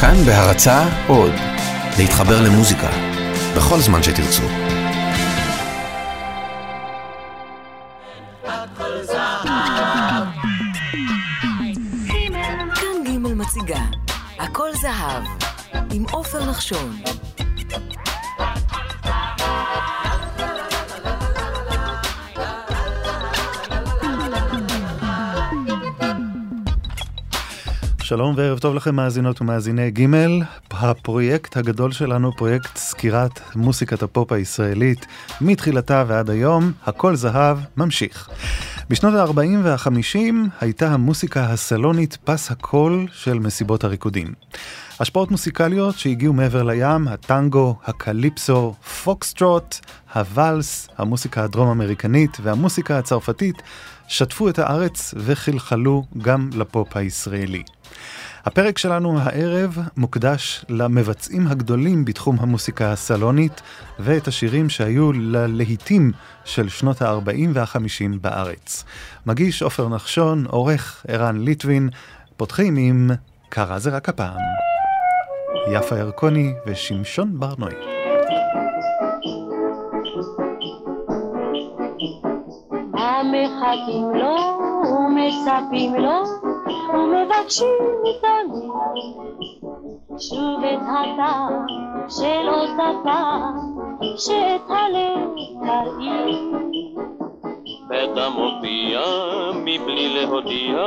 כאן בהרצה עוד, להתחבר למוזיקה, בכל זמן שתרצו. הכל זהב, עם עופר נחשון. שלום וערב טוב לכם מאזינות ומאזיני ג' הפרויקט הגדול שלנו, פרויקט סקירת מוסיקת הפופ הישראלית, מתחילתה ועד היום, הכל זהב, ממשיך. בשנות ה-40 וה-50 הייתה המוסיקה הסלונית פס הקול של מסיבות הריקודים. השפעות מוסיקליות שהגיעו מעבר לים, הטנגו, הקליפסו, פוקסטרוט, הוואלס, המוסיקה הדרום-אמריקנית והמוסיקה הצרפתית שטפו את הארץ וחלחלו גם לפופ הישראלי. הפרק שלנו הערב מוקדש למבצעים הגדולים בתחום המוסיקה הסלונית ואת השירים שהיו ללהיטים של שנות ה-40 וה-50 בארץ. מגיש עופר נחשון, עורך ערן ליטווין, פותחים עם "קרה זה רק הפעם". יפה ירקוני ושמשון ברנועי. מחכים לו ומצפים לו ומבקשים מתמיד שוב את הטעם של אותה פעם שאת הלב תרעיד פתע מופיע מבלי להודיע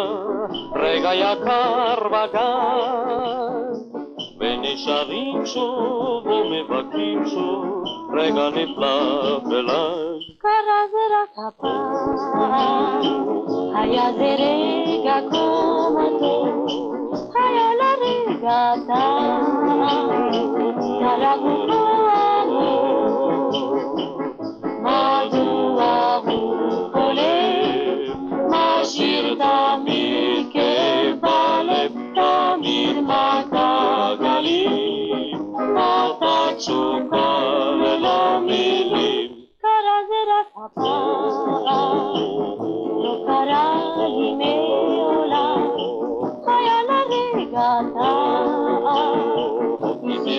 רגע יקר בגן ונשארים שוב ומבקרים שוב רגע נפלא ולג קרה זה רק הפעם היה זה רגע כה מתוק היה לרגע קרה גופו עמוק מדוע הוא חולף משאיר תמיד כאב בלב תמיד מכה גלים אתה תשוקה ללא מילים קרה זה רק הפעם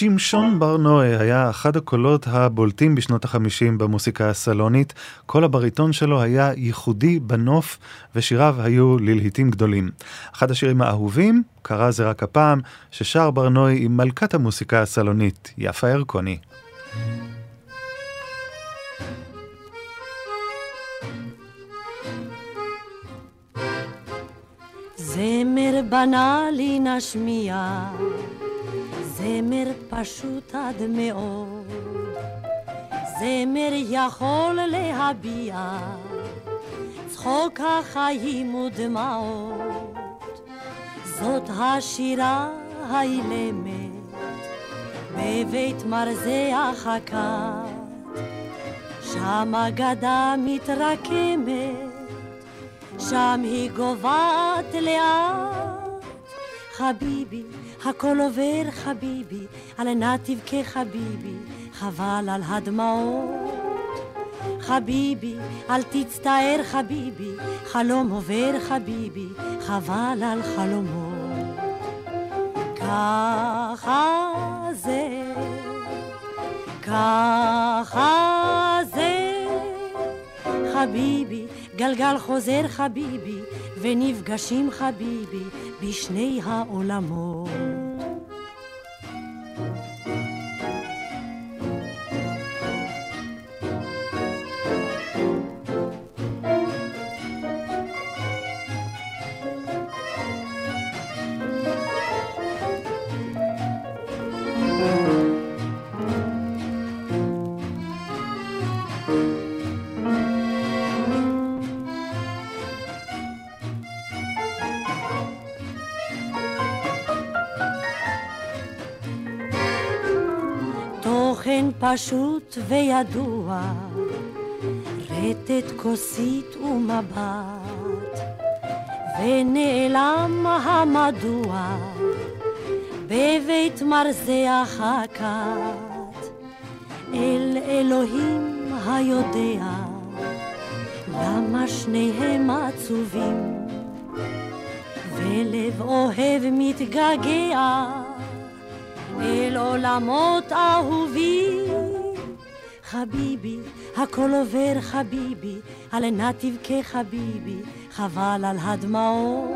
שמשון ברנועי היה אחד הקולות הבולטים בשנות החמישים במוסיקה הסלונית. קול הבריטון שלו היה ייחודי בנוף ושיריו היו ללהיטים גדולים. אחד השירים האהובים, קרה זה רק הפעם, ששר ברנועי עם מלכת המוסיקה הסלונית, יפה ירקוני. זמר בנאלי נשמיע, זמר פשוט עד מאוד, זמר יכול להביע צחוק החיים ודמעות, זאת השירה האילמת בבית מרזח הכת, שם אגדה מתרקמת שם היא גוועת לאט. חביבי, הכל עובר חביבי, על נא תבכה חביבי, חבל על הדמעות. חביבי, אל תצטער חביבי, חלום עובר חביבי, חבל על חלומות. ככה זה, ככה זה, חביבי, גלגל חוזר חביבי, ונפגשים חביבי בשני העולמות. פשוט וידוע, רטט כוסית ומבט, ונעלם המדוע בבית מרזח הכת, אל אלוהים היודע, למה שניהם עצובים, ולב אוהב מתגעגע. אל עולמות אהובים. חביבי, הכל עובר חביבי, על נא תבכה חביבי, חבל על הדמעות.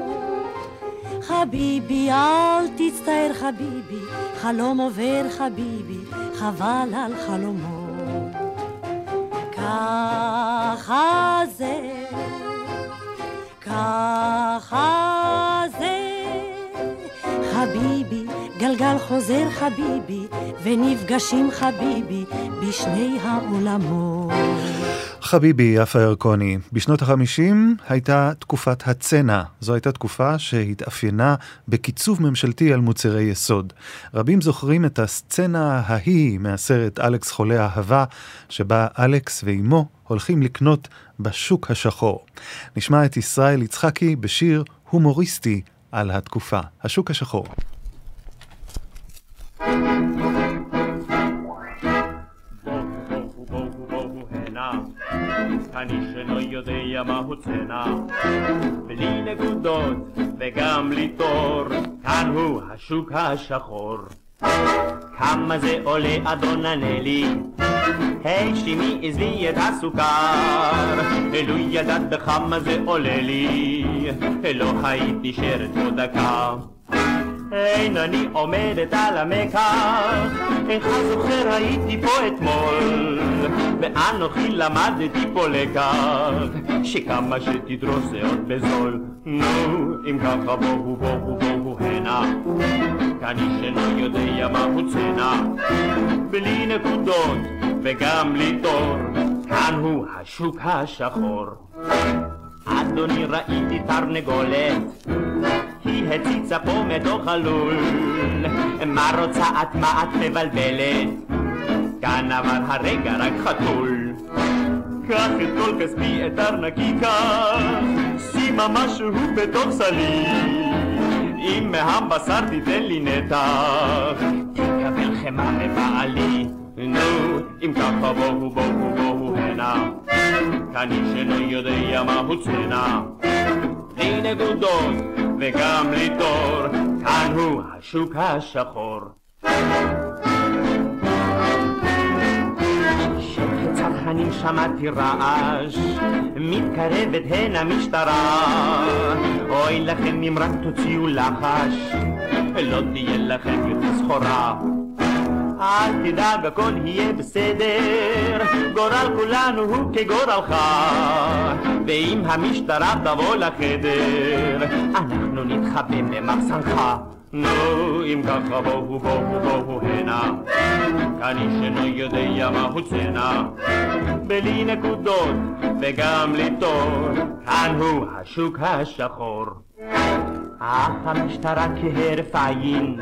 חביבי, אל תצטער חביבי, חלום עובר חביבי, חבל על חלומות. ככה זה, ככה זה, חביבי, גלגל חוזר חביבי, ונפגשים חביבי בשני העולמות. חביבי, יפה ירקוני, בשנות החמישים הייתה תקופת הצנע. זו הייתה תקופה שהתאפיינה בקיצוב ממשלתי על מוצרי יסוד. רבים זוכרים את הסצנה ההיא מהסרט אלכס חולה אהבה, שבה אלכס ואימו הולכים לקנות בשוק השחור. נשמע את ישראל יצחקי בשיר הומוריסטי על התקופה, השוק השחור. אני שלא יודע מהו צנע, בלי נקודות וגם בלי תור, כאן הוא השוק השחור. כמה זה עולה אדון ענה היי שימי עזבי את הסוכר, אלו ידעת בכמה זה עולה לי, לא היית נשארת פה דקה. אין אני עומדת על המקח, אינך זוכר הייתי פה אתמול, ואנוכי למדתי פה לקח, שכמה שתדרוס זה עוד בזול. נו, אם ככה בואו בואו בואו הנה, כאן איש אינו יודע מהו צנע, בלי נקודות וגם בלי תור, כאן הוא השוק השחור. אדוני ראיתי תרנגולת. היא הציצה פה מתוך הלול. מה רוצה את מה את מבלבלת? כאן עבר הרגע רק חתול. קח את כל כספי את ארנקי קח שימה משהו בתוך סלי. אם מהבשר תיתן לי נתח תקבל חמאה מבעלי. נו, אם ככה בואו בואו בואו הנה כאן אינו יודע מהו צנע בלי נקודות וגם בלי תור כאן הוא השוק השחור צרכנים שמעתי רעש, מתקרבת הנה משטרה. אוי לכם אם רק תוציאו לחש, לא תהיה לכם יותר סחורה. אל תדאג הכל יהיה בסדר, גורל כולנו הוא כגורלך, ואם המשטרה תבוא לחדר, אנחנו נתחבא במחסנך. נו, אם ככה בואו בואו בואו הנה, כאן איש אינו יודע מהו צנע, בלי נקודות וגם בלי תור, כאן הוא השוק השחור. אך המשטרה כהרף עין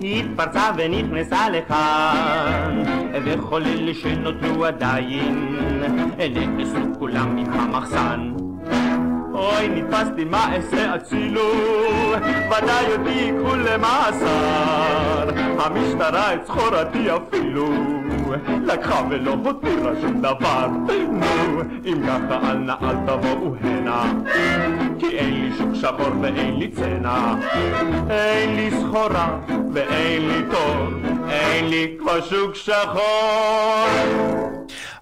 התפרצה ונכנסה לכאן וכל אלה שנותרו עדיין נכנסו כולם מן המחסן אוי נתפסתי מה אעשה הצילו ודאי אותי ייקחו למאסר המשטרה את סחורתי אפילו לקחה ולא הותירה שום דבר. נו, אם ככה אל נא אל תבואו הנה, כי אין לי שוק שחור ואין לי צנע. אין לי סחורה ואין לי תור, אין לי כבר שוק שחור.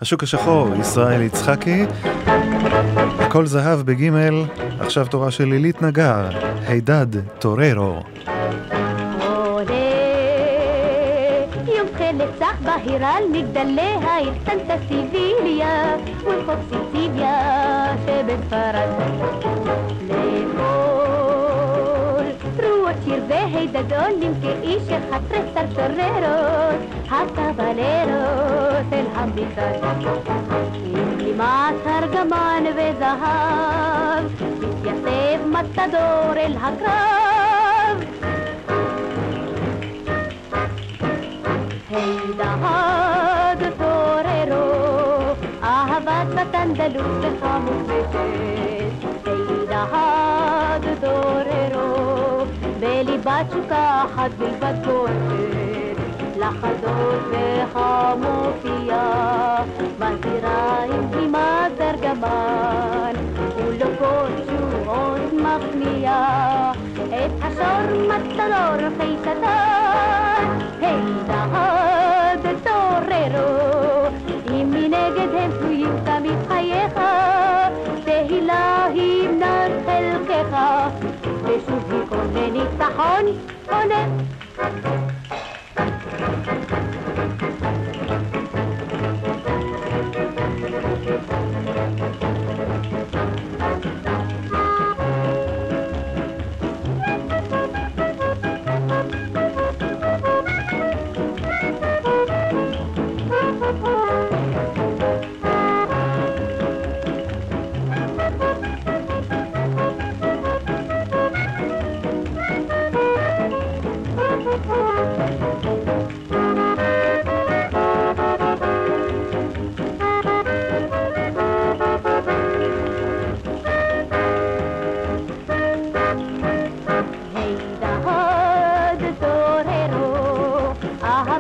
השוק השחור, ישראל יצחקי. הכל זהב בגימל, עכשיו תורה של לילית נגר, הידד טוררו. נצח בהיר על מגדליה, החתנת סיביליה, ולחוף סיציביה שבספרד. לאכול רוח שיר והידדונים כאיש الحسين حبيتك اللي مع سرجمان بذهب يا سيف متدور الهكراب هيدا هاد توريرو. أهبات بتندلو في خامس بيتك هيدا هاد توريرو. بالي باتشوكا حد بالبات جواتك לחזות וחמופיע, בזירה עם גלימת ארגמן, ולכל שורות מחמיע, את השור מתנור חיסתן. היי נהד טוררו, אם מנגד הם תלויים תמיד חייך, תהילה המנן חלקך, ושוב ייכון לניצחון עונה. Thank you.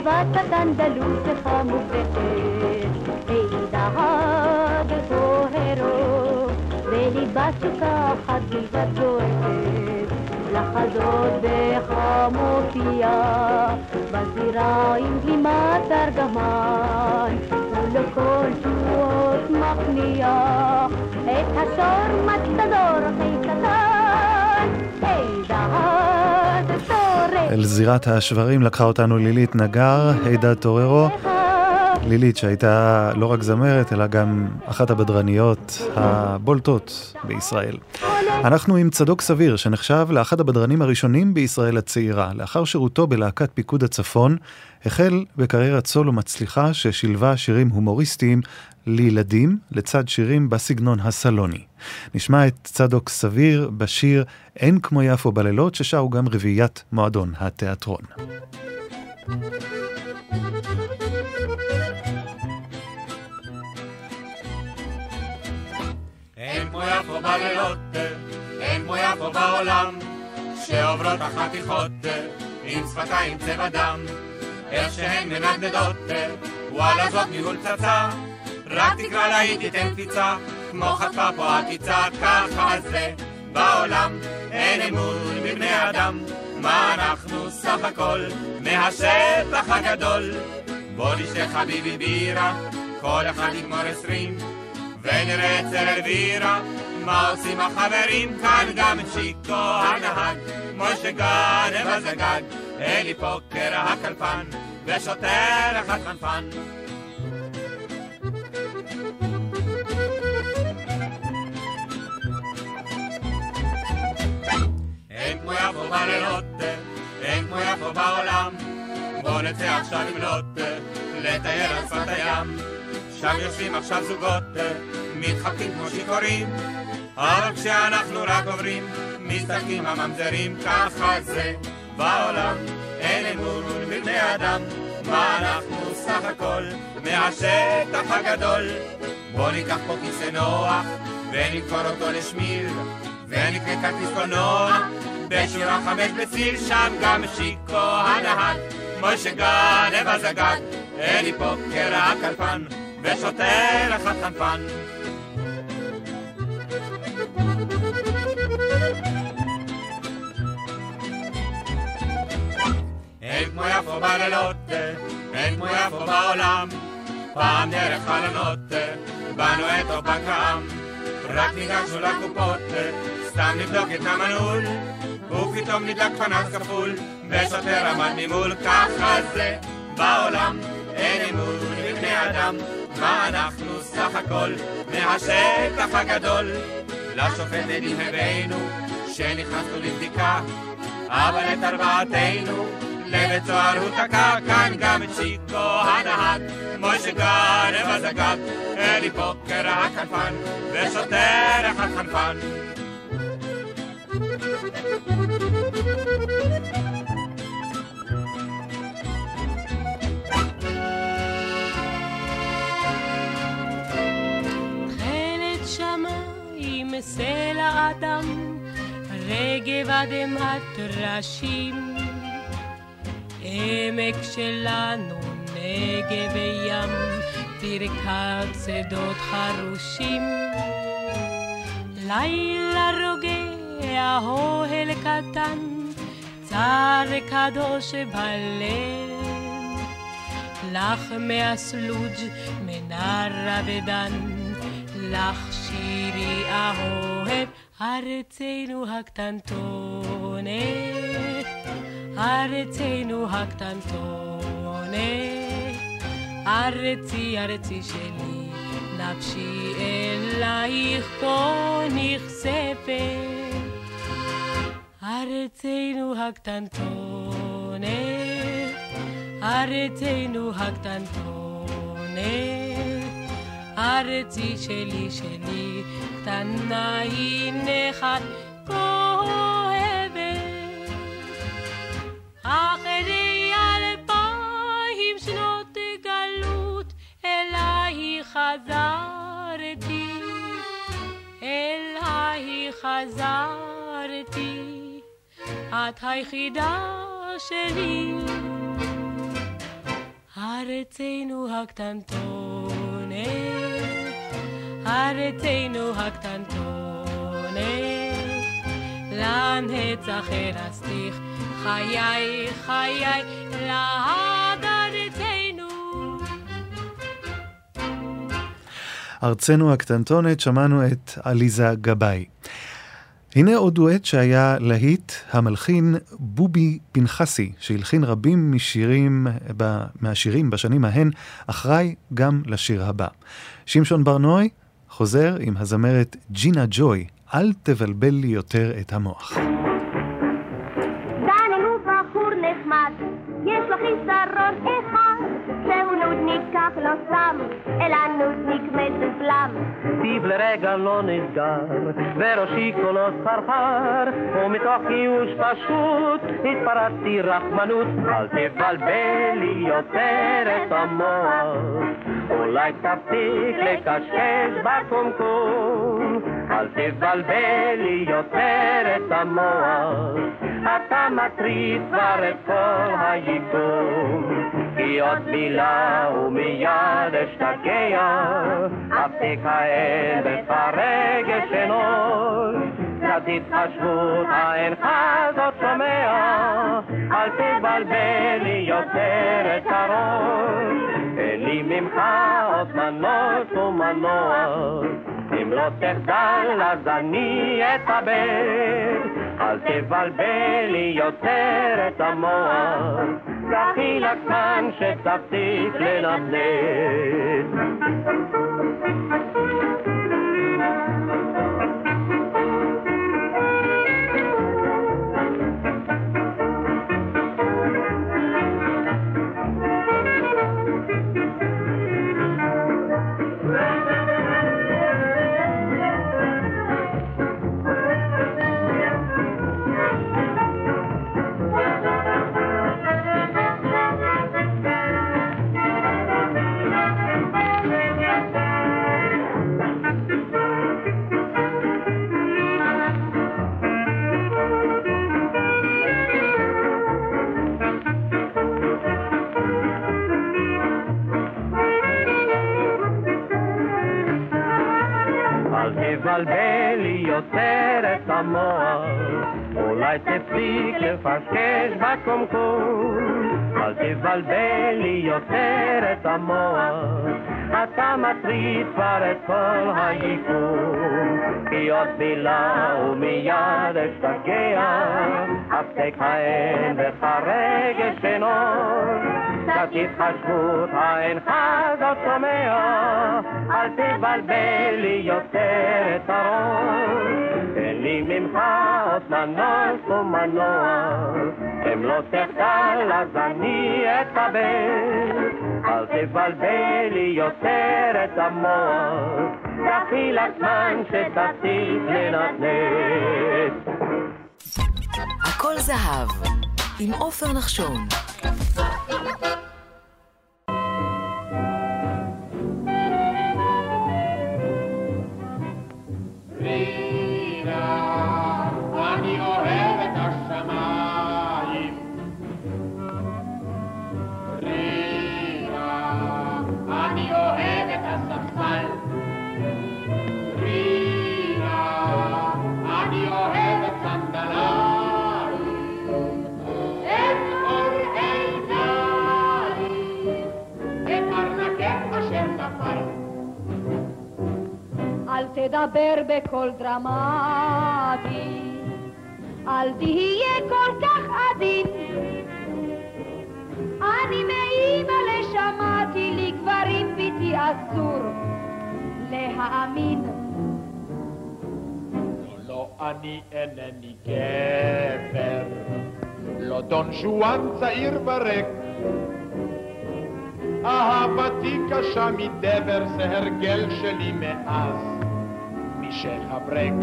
אנדלוסך מובטת, הידהד טוהרו, בליבה סוכה אחת בלבד בועטת, לחזות בך מופיע, בזירה עם גלימת ארגמן, ולכל תשואות מכניע, את השור מתדור חיסתן, הידהד טוהרו. אל זירת השברים לקחה אותנו לילית נגר, הידד טוררו. לילית שהייתה לא רק זמרת, אלא גם אחת הבדרניות הבולטות בישראל. אנחנו עם צדוק סביר, שנחשב לאחד הבדרנים הראשונים בישראל הצעירה. לאחר שירותו בלהקת פיקוד הצפון, החל בקריירת סולו מצליחה ששילבה שירים הומוריסטיים לילדים, לצד שירים בסגנון הסלוני. נשמע את צדוק סביר בשיר "אין כמו יפו בלילות", ששרו גם רביעיית מועדון התיאטרון. אין כמו יפו בעולם, שעוברות החתיכות עם שפתיים צבע דם, איך שהן מנדנדות, וואלה זאת ניהול פצצה, רק תקרא לה היא תיתן קפיצה, כמו חטפה פה עקיצה, ככה זה בעולם, אין אמון בבני אדם, מה אנחנו סך הכל? מהשטח הגדול, בוא נשתה חביבי בירה, כל אחד יגמור עשרים, ונראה אצל אלווירה מה עושים החברים כאן גם את שיקו הנהג. משה גנב הזגג אלי פוקר הקלפן ושוטר אחד אין כמו יפו בלילות, אין כמו יפו בעולם בוא נצא עכשיו עם לוט, לטייל על שפת הים שם יושבים עכשיו זוגות, מתחבקים כמו שיכורים, אבל כשאנחנו רק עוברים, מסתכלים הממזרים, ככה זה בעולם, אין אמון בבני אדם, מה אנחנו סך הכל מהשטח הגדול. בוא ניקח פה כיסא נוח, ונמכור אותו לשמיל, ונקנה כרטיס קולנוע, בשירה חמש בצליל, שם גם שיקו הנהג, משה גנב הזגג, אלי פוקר הקלפן, ושותה לך חנפן. כמו יפו בלילות, אין כמו יפו בעולם. פעם דרך חלונות, באנו את אופקם. רק ניגשנו לקופות, סתם לבדוק את המנעול. ופתאום נדלק פנס כפול, ושוטר עמד ממול, ככה זה בעולם. אין אמון בבני אדם, מה אנחנו סך הכל מהשטח הגדול. לשופט עדים הבאנו, שנכנסנו לבדיקה, אבל את ארבעתנו לבית סוהר הוא תקע כאן גם את שיקו הנהג, מוישה גנב הזגג, אלי פוקר הכנפן, ושוטר אחד חנפן. תכלת שמיים סלע אדם, רגב אדמת טרשים. עמק שלנו נגב וים, ברכת שדות חרושים. לילה רוגע אוהל קטן, צר קדוש בלב. לך מהסלוג' מנרה ודן, לך שירי אהוב, ארצנו הקטנטונת, ארצנו הקטנטונת, ארצי ארצי שלי, נפשי אלייך כה נכספת, ארצנו הקטנטונת. ארצנו הקטנטונת, ארצי שלי שלי, קטנה היא נחת כואבת. אחרי אלפיים שנות גלות, אליי חזרתי, אליי חזרתי, את היחידה שלי. ארצנו הקטנטונת, ארצנו הקטנטונת, לנצח ארסתיך, חיי חיי לעד ארצנו. הקטנטונת, שמענו את עליזה גבאי. הנה עוד דואט שהיה להיט המלחין בובי פנחסי, שהלחין רבים משירים, ב, מהשירים בשנים ההן, אחראי גם לשיר הבא. שמשון ברנועי חוזר עם הזמרת ג'ינה ג'וי, אל תבלבל לי יותר את המוח. מזופלם. פיו לרגע לא נסגר, וראשי קולות חרחר, ומתוך ייאוש פשוט התפרצתי רחמנות, אל תבלבל לי יותר את המוח, אולי תפסיק לקשקש בקומקום, אל תבלבל לי יותר את המוח, אתה מטריד כבר את כל היקום, כי עוד מילה ומיד אשתגע, הפתק האבן ברגש אנוש, קצת התחשבות האינך זאת שומע, אל תבלבל לי יותר את הראש, אין לי ממך עוד מנות ומנוע, אם לא תחדל אז אני אתאבד, אל תבלבל לי יותר את המוח, קחי לקטן שתפסיק לנדנד. תפסיק לפשקש בקומקום. אל תבלבלי יותר את המוח, אתה מטריד כבר את כל היקום. כי עוד מילה ומיד אשתגע, הפסק האם וחרגש אנון. קצת התחשבות האינך זאת שומע, אל תבלבלי יותר את הראש. תן לי ממך עוד מנוס ומנוע, אם לא תחדל אז אני אקבל. אל תבלבלי יותר את המוח, קחי לך זמן שתפסיק לנדנד. הכל זהב, עם עופר נחשון. אל תדבר בקול דרמטי, אל תהיה כל כך עדין. אני מאימא לשמעתי, לגברים ביתי אסור להאמין. לא, אני אינני גבר, לא דון שואן צעיר וריק. אהבתי קשה מדבר, זה הרגל שלי מאז, Shake a break.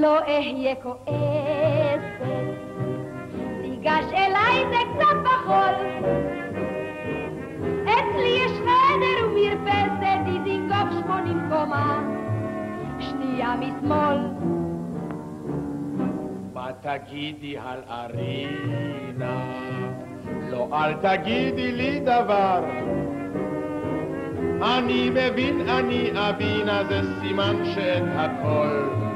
לא אהיה כועסת, תיגש אליי זה קצת בחול. אצלי יש חדר ומרפסת, דיזינגוף שמונים קומה, שנייה משמאל. מה תגידי על ארינה? לא, אל תגידי לי דבר. אני מבין, אני אבין, אז זה סימן שאת הכל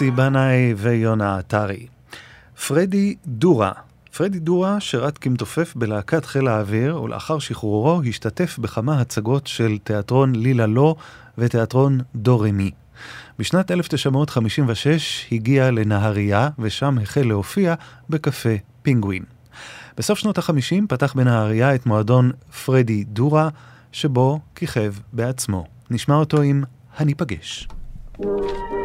יוסי בנאי ויונה עטרי. פרדי דורה. פרדי דורה שירת כמתופף בלהקת חיל האוויר, ולאחר שחרורו השתתף בכמה הצגות של תיאטרון לילה לא ותיאטרון דו רמי. בשנת 1956 הגיע לנהריה, ושם החל להופיע בקפה פינגווין. בסוף שנות ה-50 פתח בנהריה את מועדון פרדי דורה, שבו כיכב בעצמו. נשמע אותו עם הניפגש. אל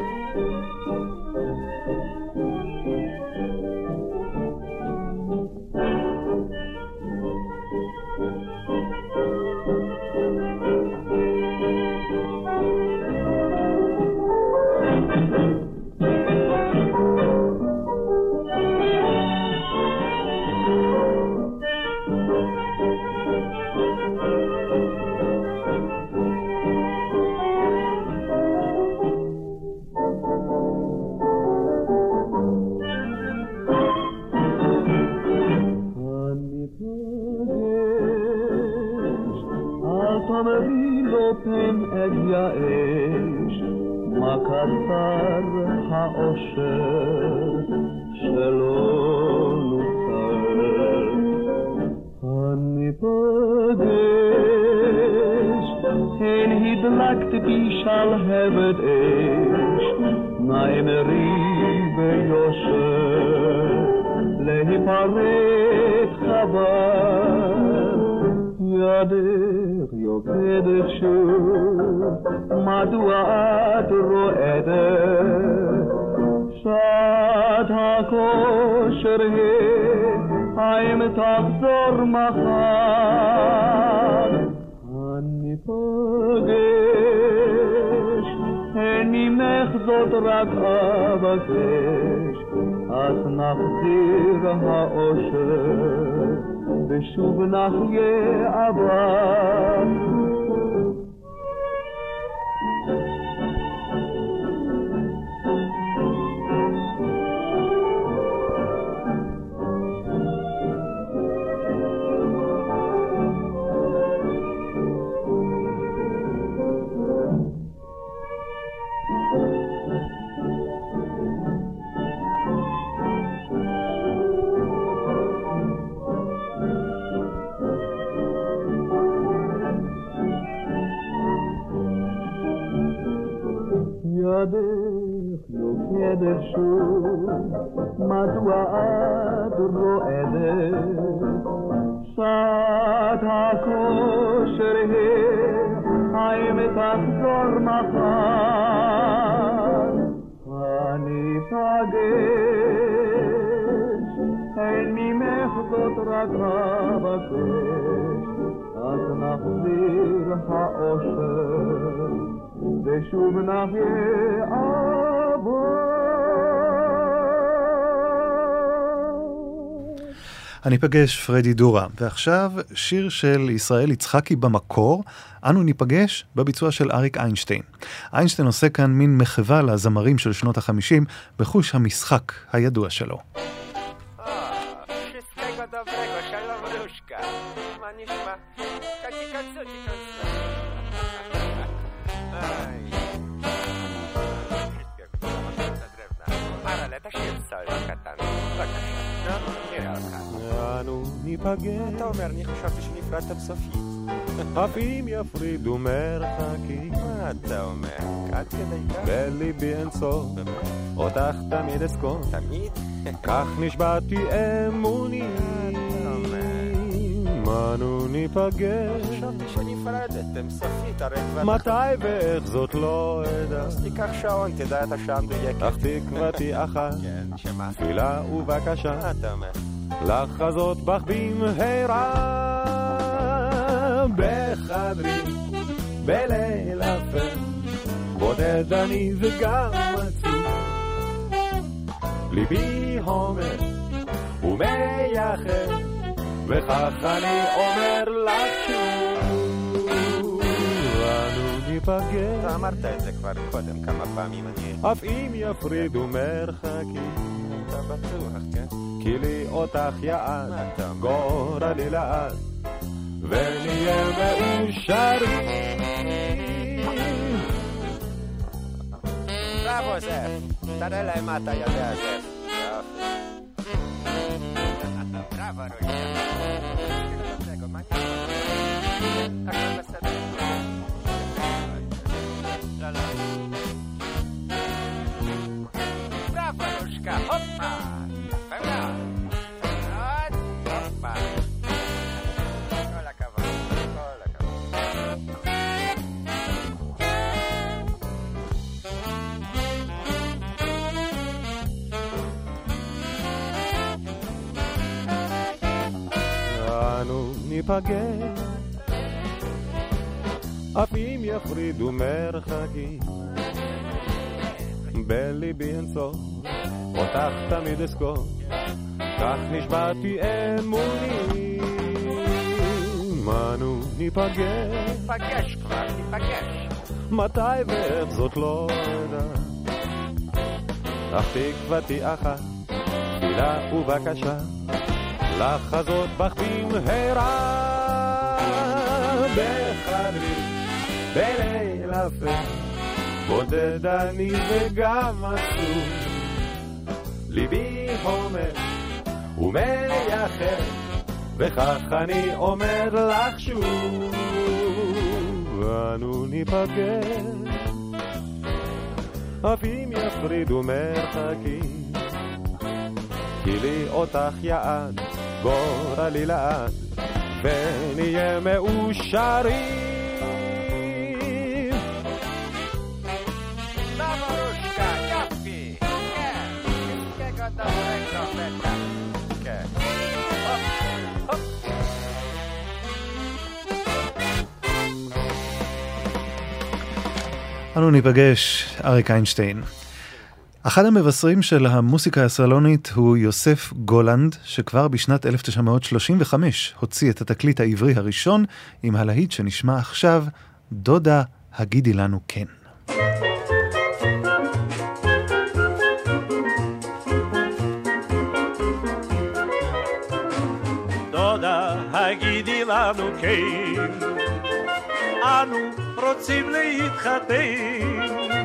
אגעש, מה קצר האושר שלא נוצר. אני פוגש, הן הדלקת בי שלהבת אש, מה אמרי ביושר, להיפרד חבל. ידך יוקדת שוב, מדוע את רועדת? שעת הכושר היא, האם תחזור מחר? אני פוגש, אין ממך זאת רק אבקש, אז נחזיר האושר, ושוב ידך יוקדת שוב, מדוע את רועדת? שעת הכושר היא, האם תחזור מחר? אני פגש, אין ממך זאת רק אבקש, אז נחזיר האושר. ושוב נחיה עבור. אני פגש פרדי דורה, ועכשיו שיר של ישראל יצחקי במקור, אנו ניפגש בביצוע של אריק איינשטיין. איינשטיין עושה כאן מין מחווה לזמרים של שנות החמישים בחוש המשחק הידוע שלו. ניפגש, אתה אומר, אני חשבתי שנפרדת סופית. עפים יפרידו מרחקים, מה אתה אומר? עד כדי כך? בליבי אין סוף, אותך תמיד אזכור, תמיד? כך נשבעתי אמונים, אנו ניפגש, חשבתי שנפרדתם סופית, הרי כבר... מתי ואיך זאת לא אדע, אז תיקח שעון, תדע את השעה המדויקת. אך תקוותי אחת, כן, שמה? תפילה ובקשה, מה אתה אומר? לחזות בך במהרה, בחדרי, בליל אפל, בודד אני וגם עצוב. ליבי הומר ומייחד, וכך אני אומר לך שוב, אנו אתה ניפגש, אמרת את זה כבר קודם כמה פעמים, אני... אף אם יפרידו מרחקים, אתה בטוח, כן? כי לי אותך יעד, מה אתה אומר? גורלי לעד, ונהיה מאושרים. בראבו, זאב. תראה להם מה אתה יודע, זאב. יופי. בראבו, רועי. מה נשמע? הכל בסדר. ניפגש, אף אם יפרידו מרחקים. בליבי אין סוף, אותך תמיד אזכור, כך נשבעתי אמונים. אנו ניפגש, ניפגש כבר, ניפגש. מתי ואיך זאת לא אדע. אך תקוותי אחת, תפילה ובקשה, לחזות בך במהרה. בחדרי, בליל אפל, בודד אני וגם עצוב. ליבי הומר ומייחד, וכך אני אומר לך שוב, ואנו ניפגש. אבים יפרידו מרחקים, כי לי אותך יעד, גורלי לעד, ונהיה מאושרים. אנו ניפגש, אריק איינשטיין. אחד המבשרים של המוסיקה הסלונית הוא יוסף גולנד, שכבר בשנת 1935 הוציא את התקליט העברי הראשון עם הלהיט שנשמע עכשיו, דודה, הגידי לנו כן. הגידי לנו כן, אנו רוצים להתחתן.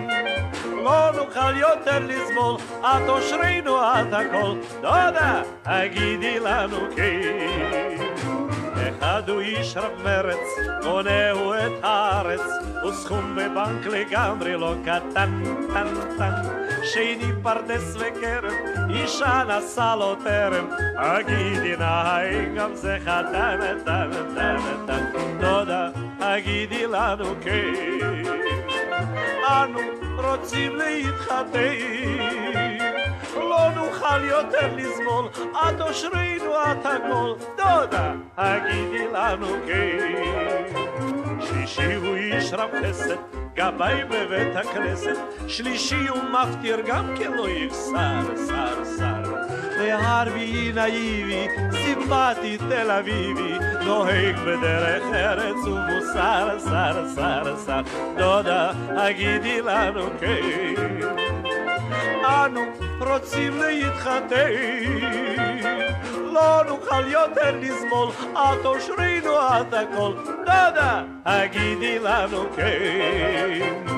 לא נוכל יותר לסבול, את אושרנו את הכל. דודה, הגידי לנו כן. אחד הוא איש רב מרץ, קונהו את הארץ, וסכום בבנק לגמרי לא קטן, טן, טן. שני פרדס וכרם, אישה נשא לו טרם, הגידי נא האם גם זה חתן, טן, טן, טן. דודה, הגידי לנו כן. אנו רוצים להתחתן, לא נוכל יותר לסבול, את אושרינו את הכל, דודה, הגידי לנו כן. שלישי הוא איש רב חסד, גבאי בבית הכנסת, שלישי הוא מפטיר גם כן לא יחסר, שר, שר. והרביעי נאיבי, סימפטי תל אביבי, נוהג בדרך ארץ ומוסר, שר, שר, שר. דודה, הגידי לנו כן. אנו רוצים להתחתן, לא נוכל יותר לסבול, את אושרינו את הכל. דודה, הגידי לנו כן.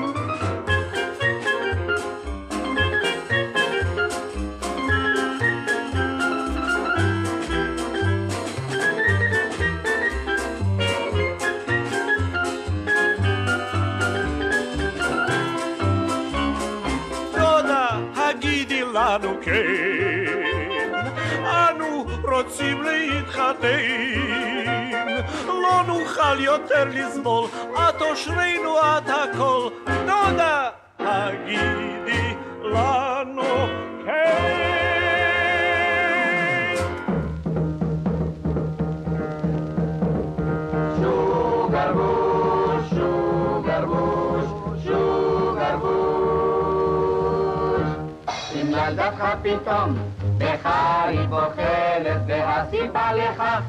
לנו כן. אנו רוצים להתחתן, לא נוכל יותר לסבול, את אושרינו את הכל. דודה, הגידי לנו כן. ילדתך פתאום בחריף אוכלת והסיבה לכך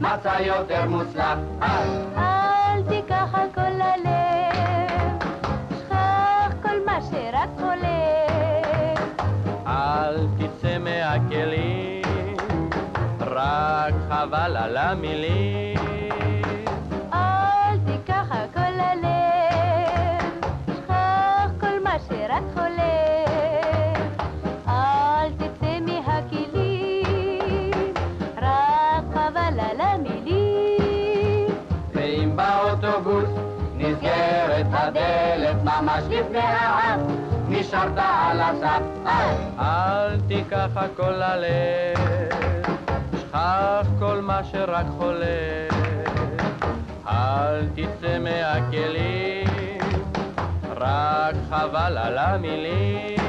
מצא יותר מוצלח, אז אל תיקח הכל ללב, שכח כל מה שרק חולף. אל תצא מהכלים, רק חבל על המילים. ממש לפני האף, נשארת על הסף, אז אל תיקח הכל ללב, שכח כל מה שרק חולף. אל תצא מהכלים, רק חבל על המילים.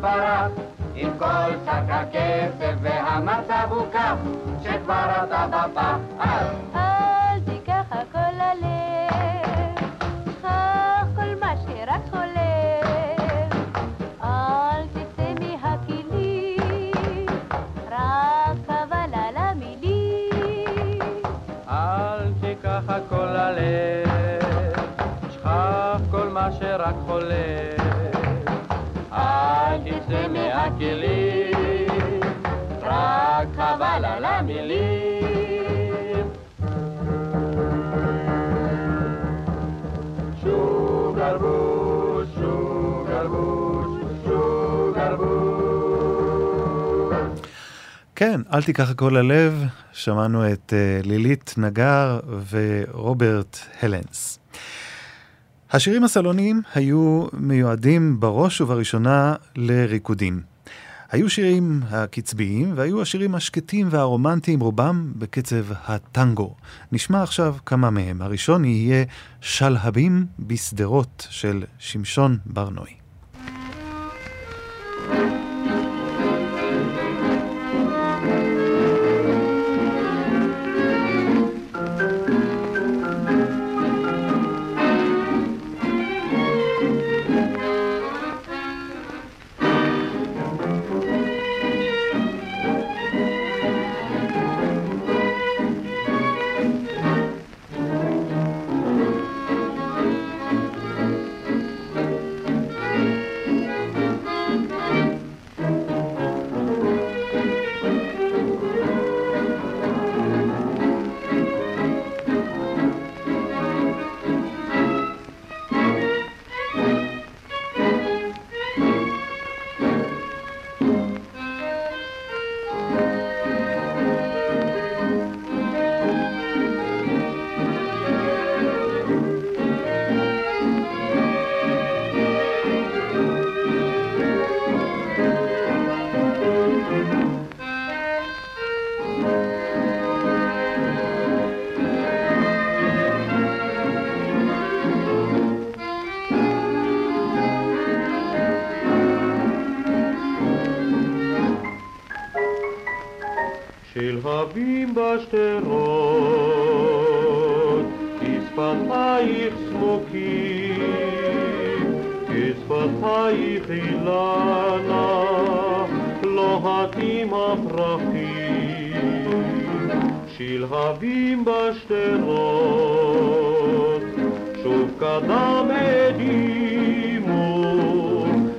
ברח עם כל שק הכסף והמצב הוא כך שכבר אתה בפח, אז אל תיקח הכל ללב, שכח כל מה שרק חולף. אל תצא מהכלים, רק חבל על המילים. אל תיקח הכל ללב, שרק חולף. מהכלים, רק חבל על המילים. שוגר בוש, שוגר בוש, שוגר בוש. כן, אל תיקח הכל ללב, שמענו את uh, לילית נגר ורוברט הלנס. השירים הסלוניים היו מיועדים בראש ובראשונה לריקודים. היו שירים הקצביים והיו השירים השקטים והרומנטיים, רובם בקצב הטנגו. נשמע עכשיו כמה מהם. הראשון יהיה שלהבים בשדרות של שמשון ברנועי. כשפתייך סמוקים, כשפתייך אילנה, לוהטים הפרחים. שלהבים בשדרות, שוב קדם הדימו,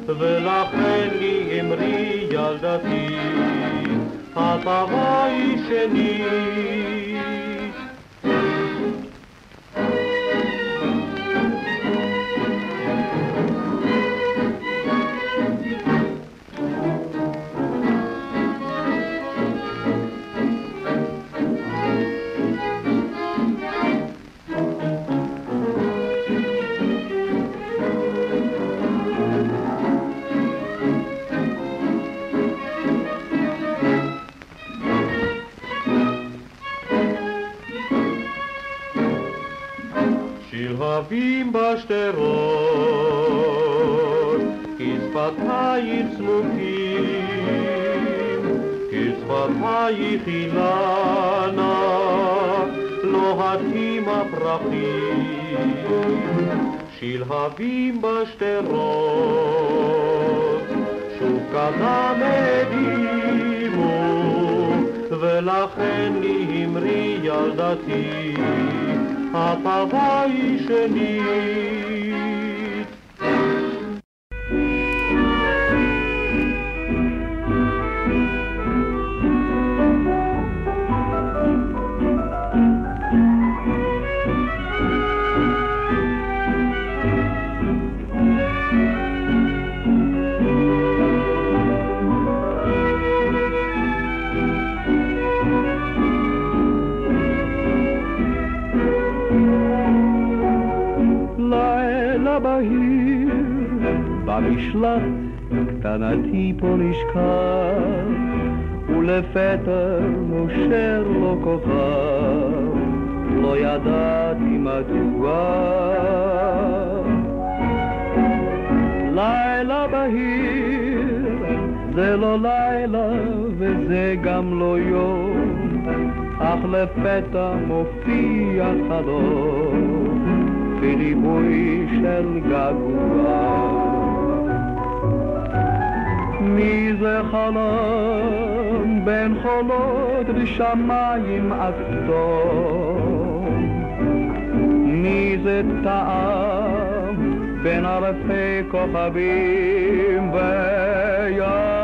ולכן לי אמרי ילדתי. הטבה היא שנית. שלהבים בשדרות, כשפתייך צמוקים, כשפתייך אילנה, לוהטים הפרחים. שלהבים בשדרות, שוב קדם הדימו, ולכן לי אמרי ילדתי. הטבה היא במשלט קטנתי פה נשכב, ולפתע נושר לו כוכב, לא ידעתי מדוע. לילה בהיר, זה לא לילה וזה גם לא יום, אך לפתע מופיע חלום. בריבוי של געגוע. מי זה חלום? בין חולות ושמיים עד תום? מי זה טעם? בין אלפי כוכבים ויתום.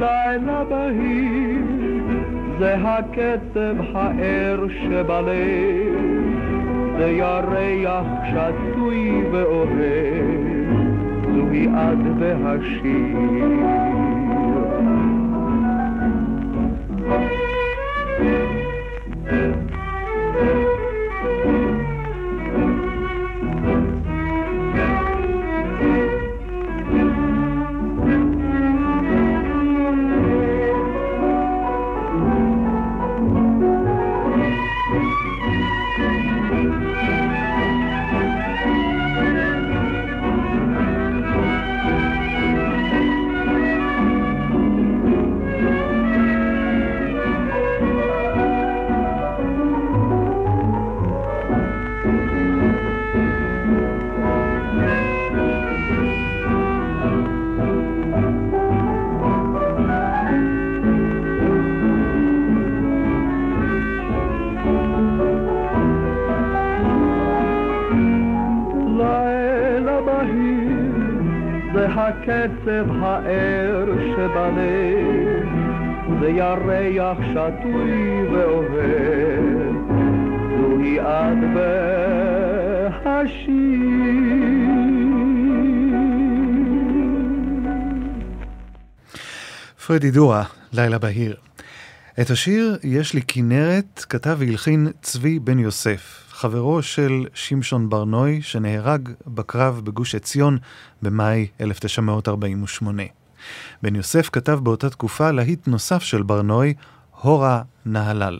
לילה בהיר זה הקצב הער שבלב. זה ירח שטוי ואוהב זוהי עד והשיר ירח שטוי ואוהב, זוהי את בהשיר. פרדי דורה, לילה בהיר. את השיר "יש לי כנרת" כתב והלחין צבי בן יוסף, חברו של שמשון ברנוי, שנהרג בקרב בגוש עציון במאי 1948. בן יוסף כתב באותה תקופה להיט נוסף של ברנוי, הורה נהלל.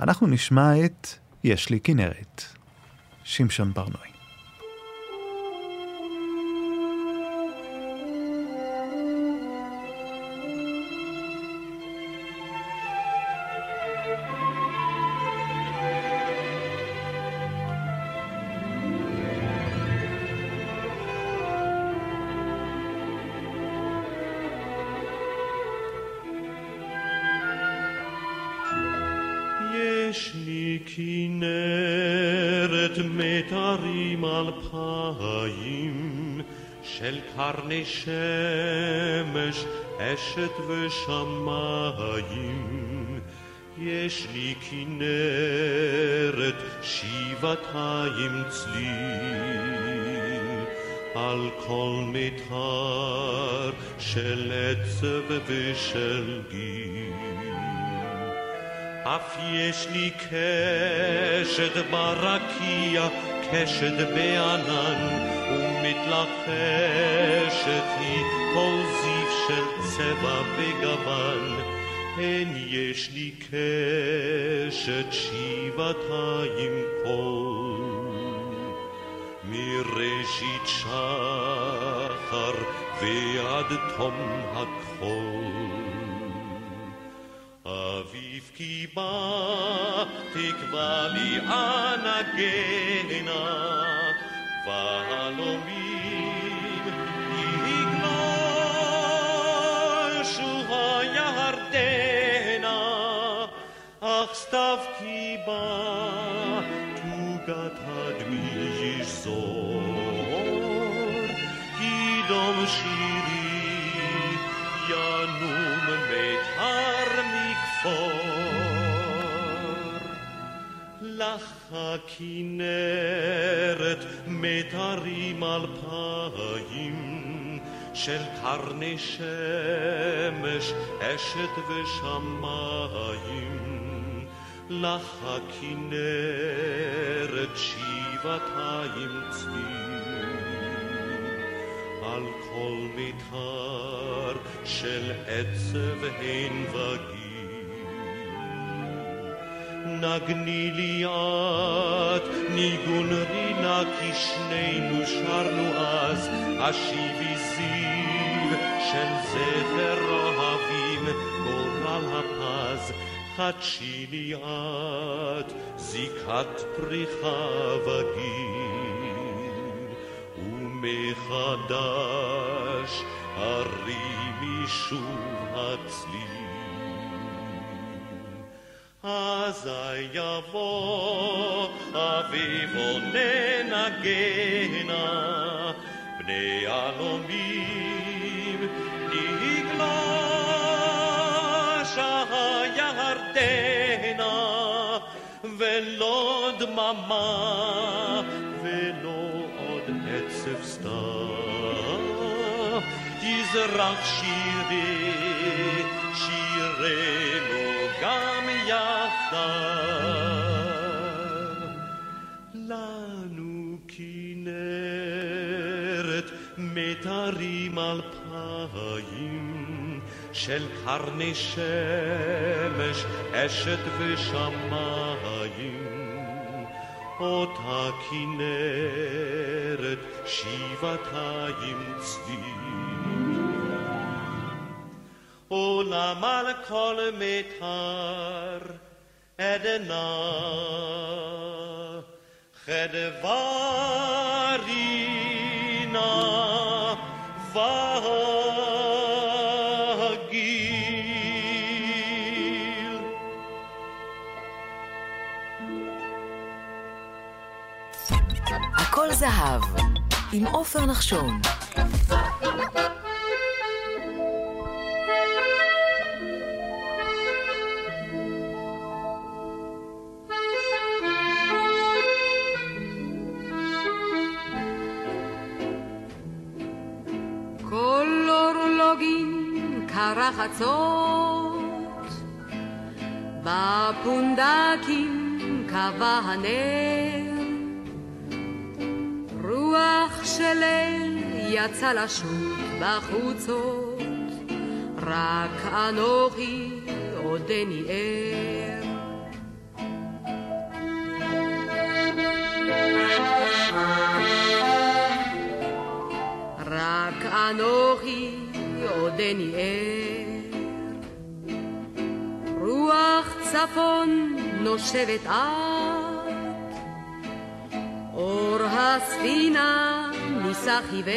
אנחנו נשמע את "יש לי כנרת", שמשון ברנוי. קרני שמש, אשת ושמיים. יש לי כנרת שבעתיים צליל, על כל מיתר של עצב ושל גיל. אף יש לי קשת ברקיע, קשת בענן, ומתלחשת היא כל זיו של צבע וגוון. הן יש לי קשת שבעתיים קול, מראשית שחר ועד תום הכחול. אביב כי בא, תקבע לי אנגנה והלומים יגלושו הירדנה, אך סתיו כי בא תוגת הדמי ישזור, כי דום שירי לך הכנרת מתרים אלפיים של קרני שמש, אשת ושמיים. לך הכנרת שבעתיים צבי, על כל מיתר של עצב הן וגיל. נגני לי את ניגון רינה כי שנינו שרנו אז השיבי זיו של זכר אוהבים גורל הפז חדשי לי את זיקת פריחה וגיל ומחדש הרימי שוב הצליל אזי יבוא אביב ננגנה בני עלומים נגלש הירדנה ולא דממה ולא עוד עצב סתיו יזרח שירי שירנו גם יחדיו. לנו כנרת מתרים אלפיים של קרני שמש, אשת ושמיים. אותה כנרת שבעתיים צבי. עולם על כל מיתר עדנה חדברינה וגיל. הכל זהב, עם עופר נחשון. אורלוגין קרא חצות, בפונדקים קבע הנר, רוח של אל יצא לשוט בחוצות, רק אנוכי עודני ער. רק אנוכי עודני ער. רוח צפון נושבת את, אור הספינה ניסח עיוור.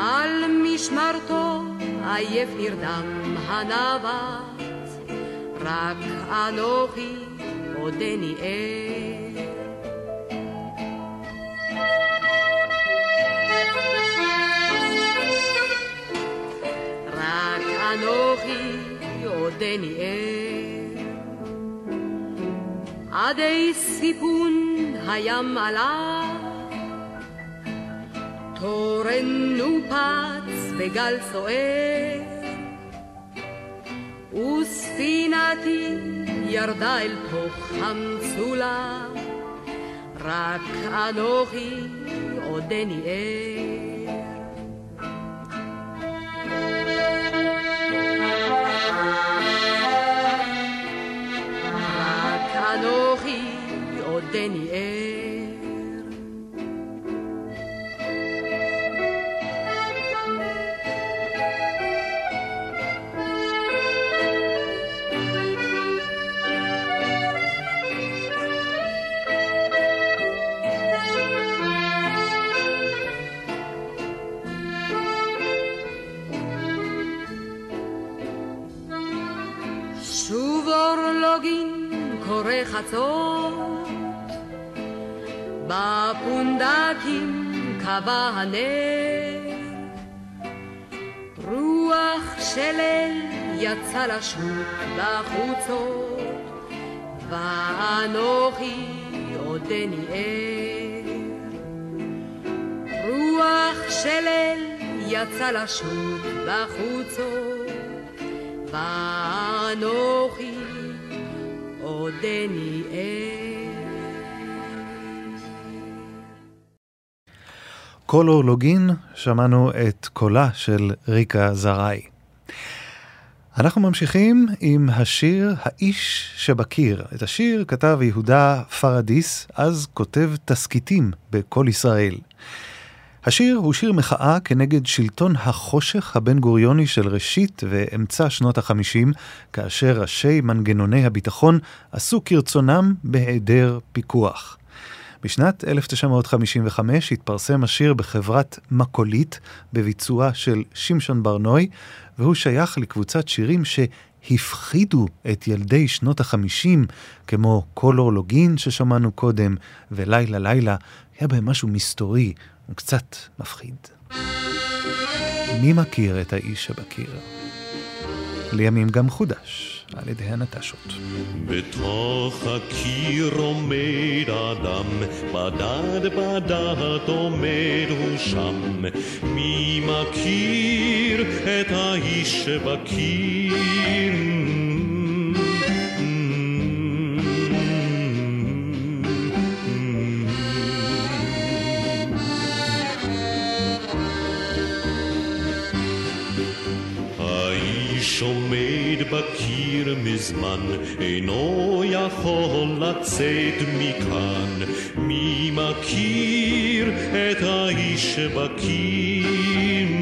על משמרתו עייף נרדם הנווט, רק אנוכי עודני ער. אנוכי ער. עדי סיפון הים עלה, תורן נופץ בגל סוער, וספינתי ירדה אל תוך המצולה, רק אנוכי עודני ער. עודני ער. שוב אורלוגין קורא חצות, בפונדקים קבע הנר, רוח של אל יצא לשוט בחוצות, ואנוכי עודני ער. רוח של אל יצא לשוט בחוצות, ואנוכי עודני ער. כל אורלוגין שמענו את קולה של ריקה זרעי. אנחנו ממשיכים עם השיר "האיש שבקיר". את השיר כתב יהודה פרדיס, אז כותב תסכיתים ב"קול ישראל". השיר הוא שיר מחאה כנגד שלטון החושך הבן גוריוני של ראשית ואמצע שנות החמישים, כאשר ראשי מנגנוני הביטחון עשו כרצונם בהיעדר פיקוח. בשנת 1955 התפרסם השיר בחברת מקולית בביצועה של שמשון ברנוי, והוא שייך לקבוצת שירים שהפחידו את ילדי שנות החמישים, כמו כל אורלוגין ששמענו קודם, ולילה לילה, היה בהם משהו מסתורי וקצת מפחיד. מי מכיר את האיש שבקיר? לימים גם חודש. על ידי הנטשות. בתוך הקיר עומד אדם, בדד בדד עומד הוא שם. מי מכיר את האיש שבקיר? בקיר מזמן, אינו יכול לצאת מכאן. מי מכיר את האיש שבקיר?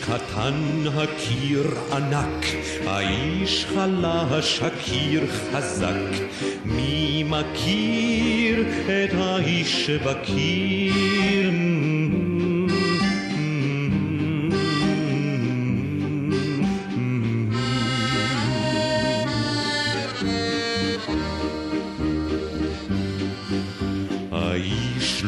קטן הקיר ענק, האיש חלש הקיר חזק. מי מכיר את האיש שבקיר?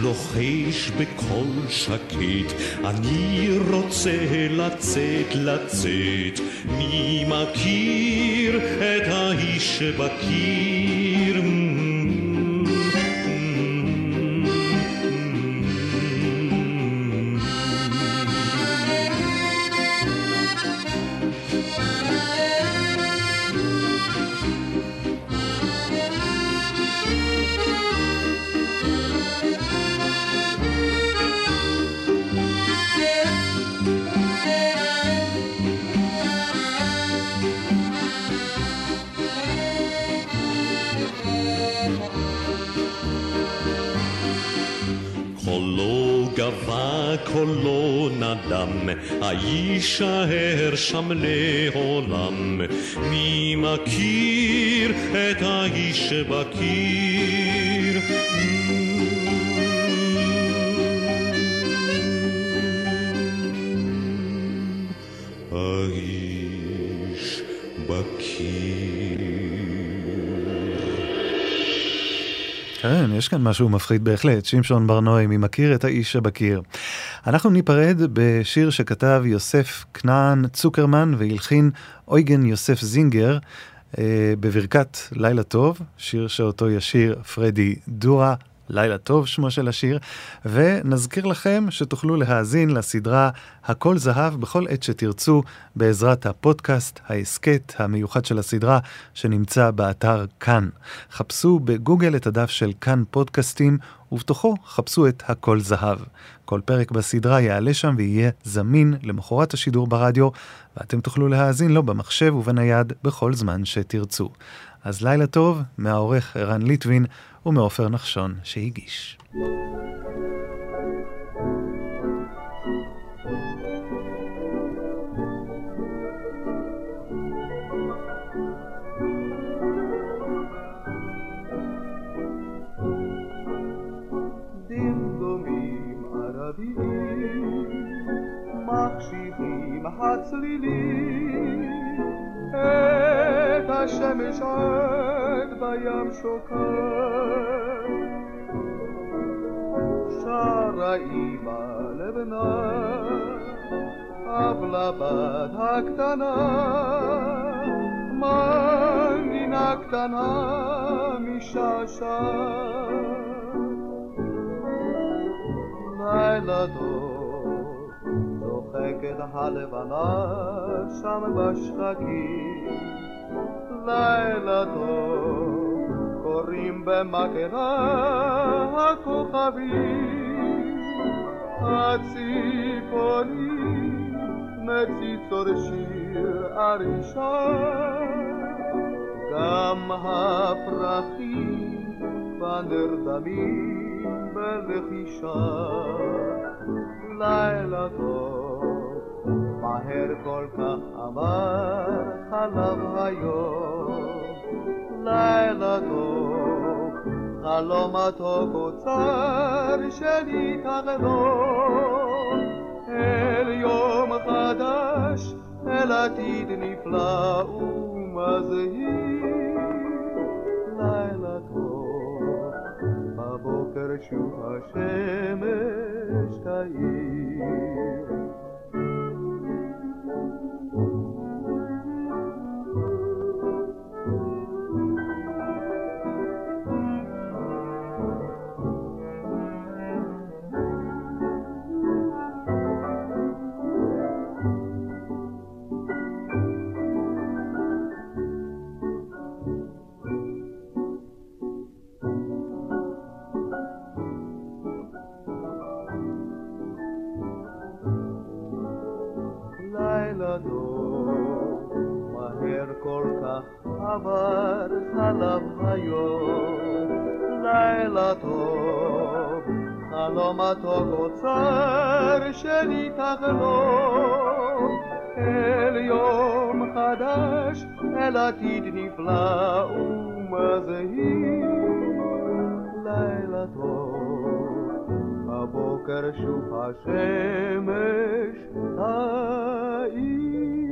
לוחש בקול שקט, אני רוצה לצאת, לצאת. מי מכיר את האיש שבקיר? קולו נדם, הישאר שם לעולם. מי מכיר את האיש שבקיר? האיש בקיר. כן, יש כאן משהו מפחיד בהחלט. שמשון ברנועי, מי מכיר את האיש שבקיר. אנחנו ניפרד בשיר שכתב יוסף כנען צוקרמן והלחין אויגן יוסף זינגר אה, בברכת לילה טוב, שיר שאותו ישיר פרדי דורה. לילה טוב שמו של השיר, ונזכיר לכם שתוכלו להאזין לסדרה הכל זהב בכל עת שתרצו בעזרת הפודקאסט, ההסכת המיוחד של הסדרה שנמצא באתר כאן. חפשו בגוגל את הדף של כאן פודקאסטים ובתוכו חפשו את הכל זהב. כל פרק בסדרה יעלה שם ויהיה זמין למחרת השידור ברדיו, ואתם תוכלו להאזין לו במחשב ובנייד בכל זמן שתרצו. אז לילה טוב מהעורך ערן ליטבין ומעופר נחשון שהגיש. הצלילים את השמש עד בים שוקעת שרה אימא לבנה אב לבת הקטנה. מנגינה קטנה משעשע. לילה טוב צוחקת הלבנה שם בשחקים לילה טוב, קוראים במקהלה הכוכבים, הציפורים מציצות שיר ערישה גם הפרחים בנרדמים בלחישה. לילה טוב מהר כל כך עבר חלב היום לילה טוב חלום מתוק אוצר שלי תחלום אל יום חדש אל עתיד נפלא ומזהיר. לילה טוב בבוקר שוב השמש תאיר עבר חלב היום, לילה טוב, חלום מתוק אוצר שלי תחלום, אל יום חדש, אל עתיד נפלא ומזהיר, לילה טוב, בבוקר שוב השמש תאיר.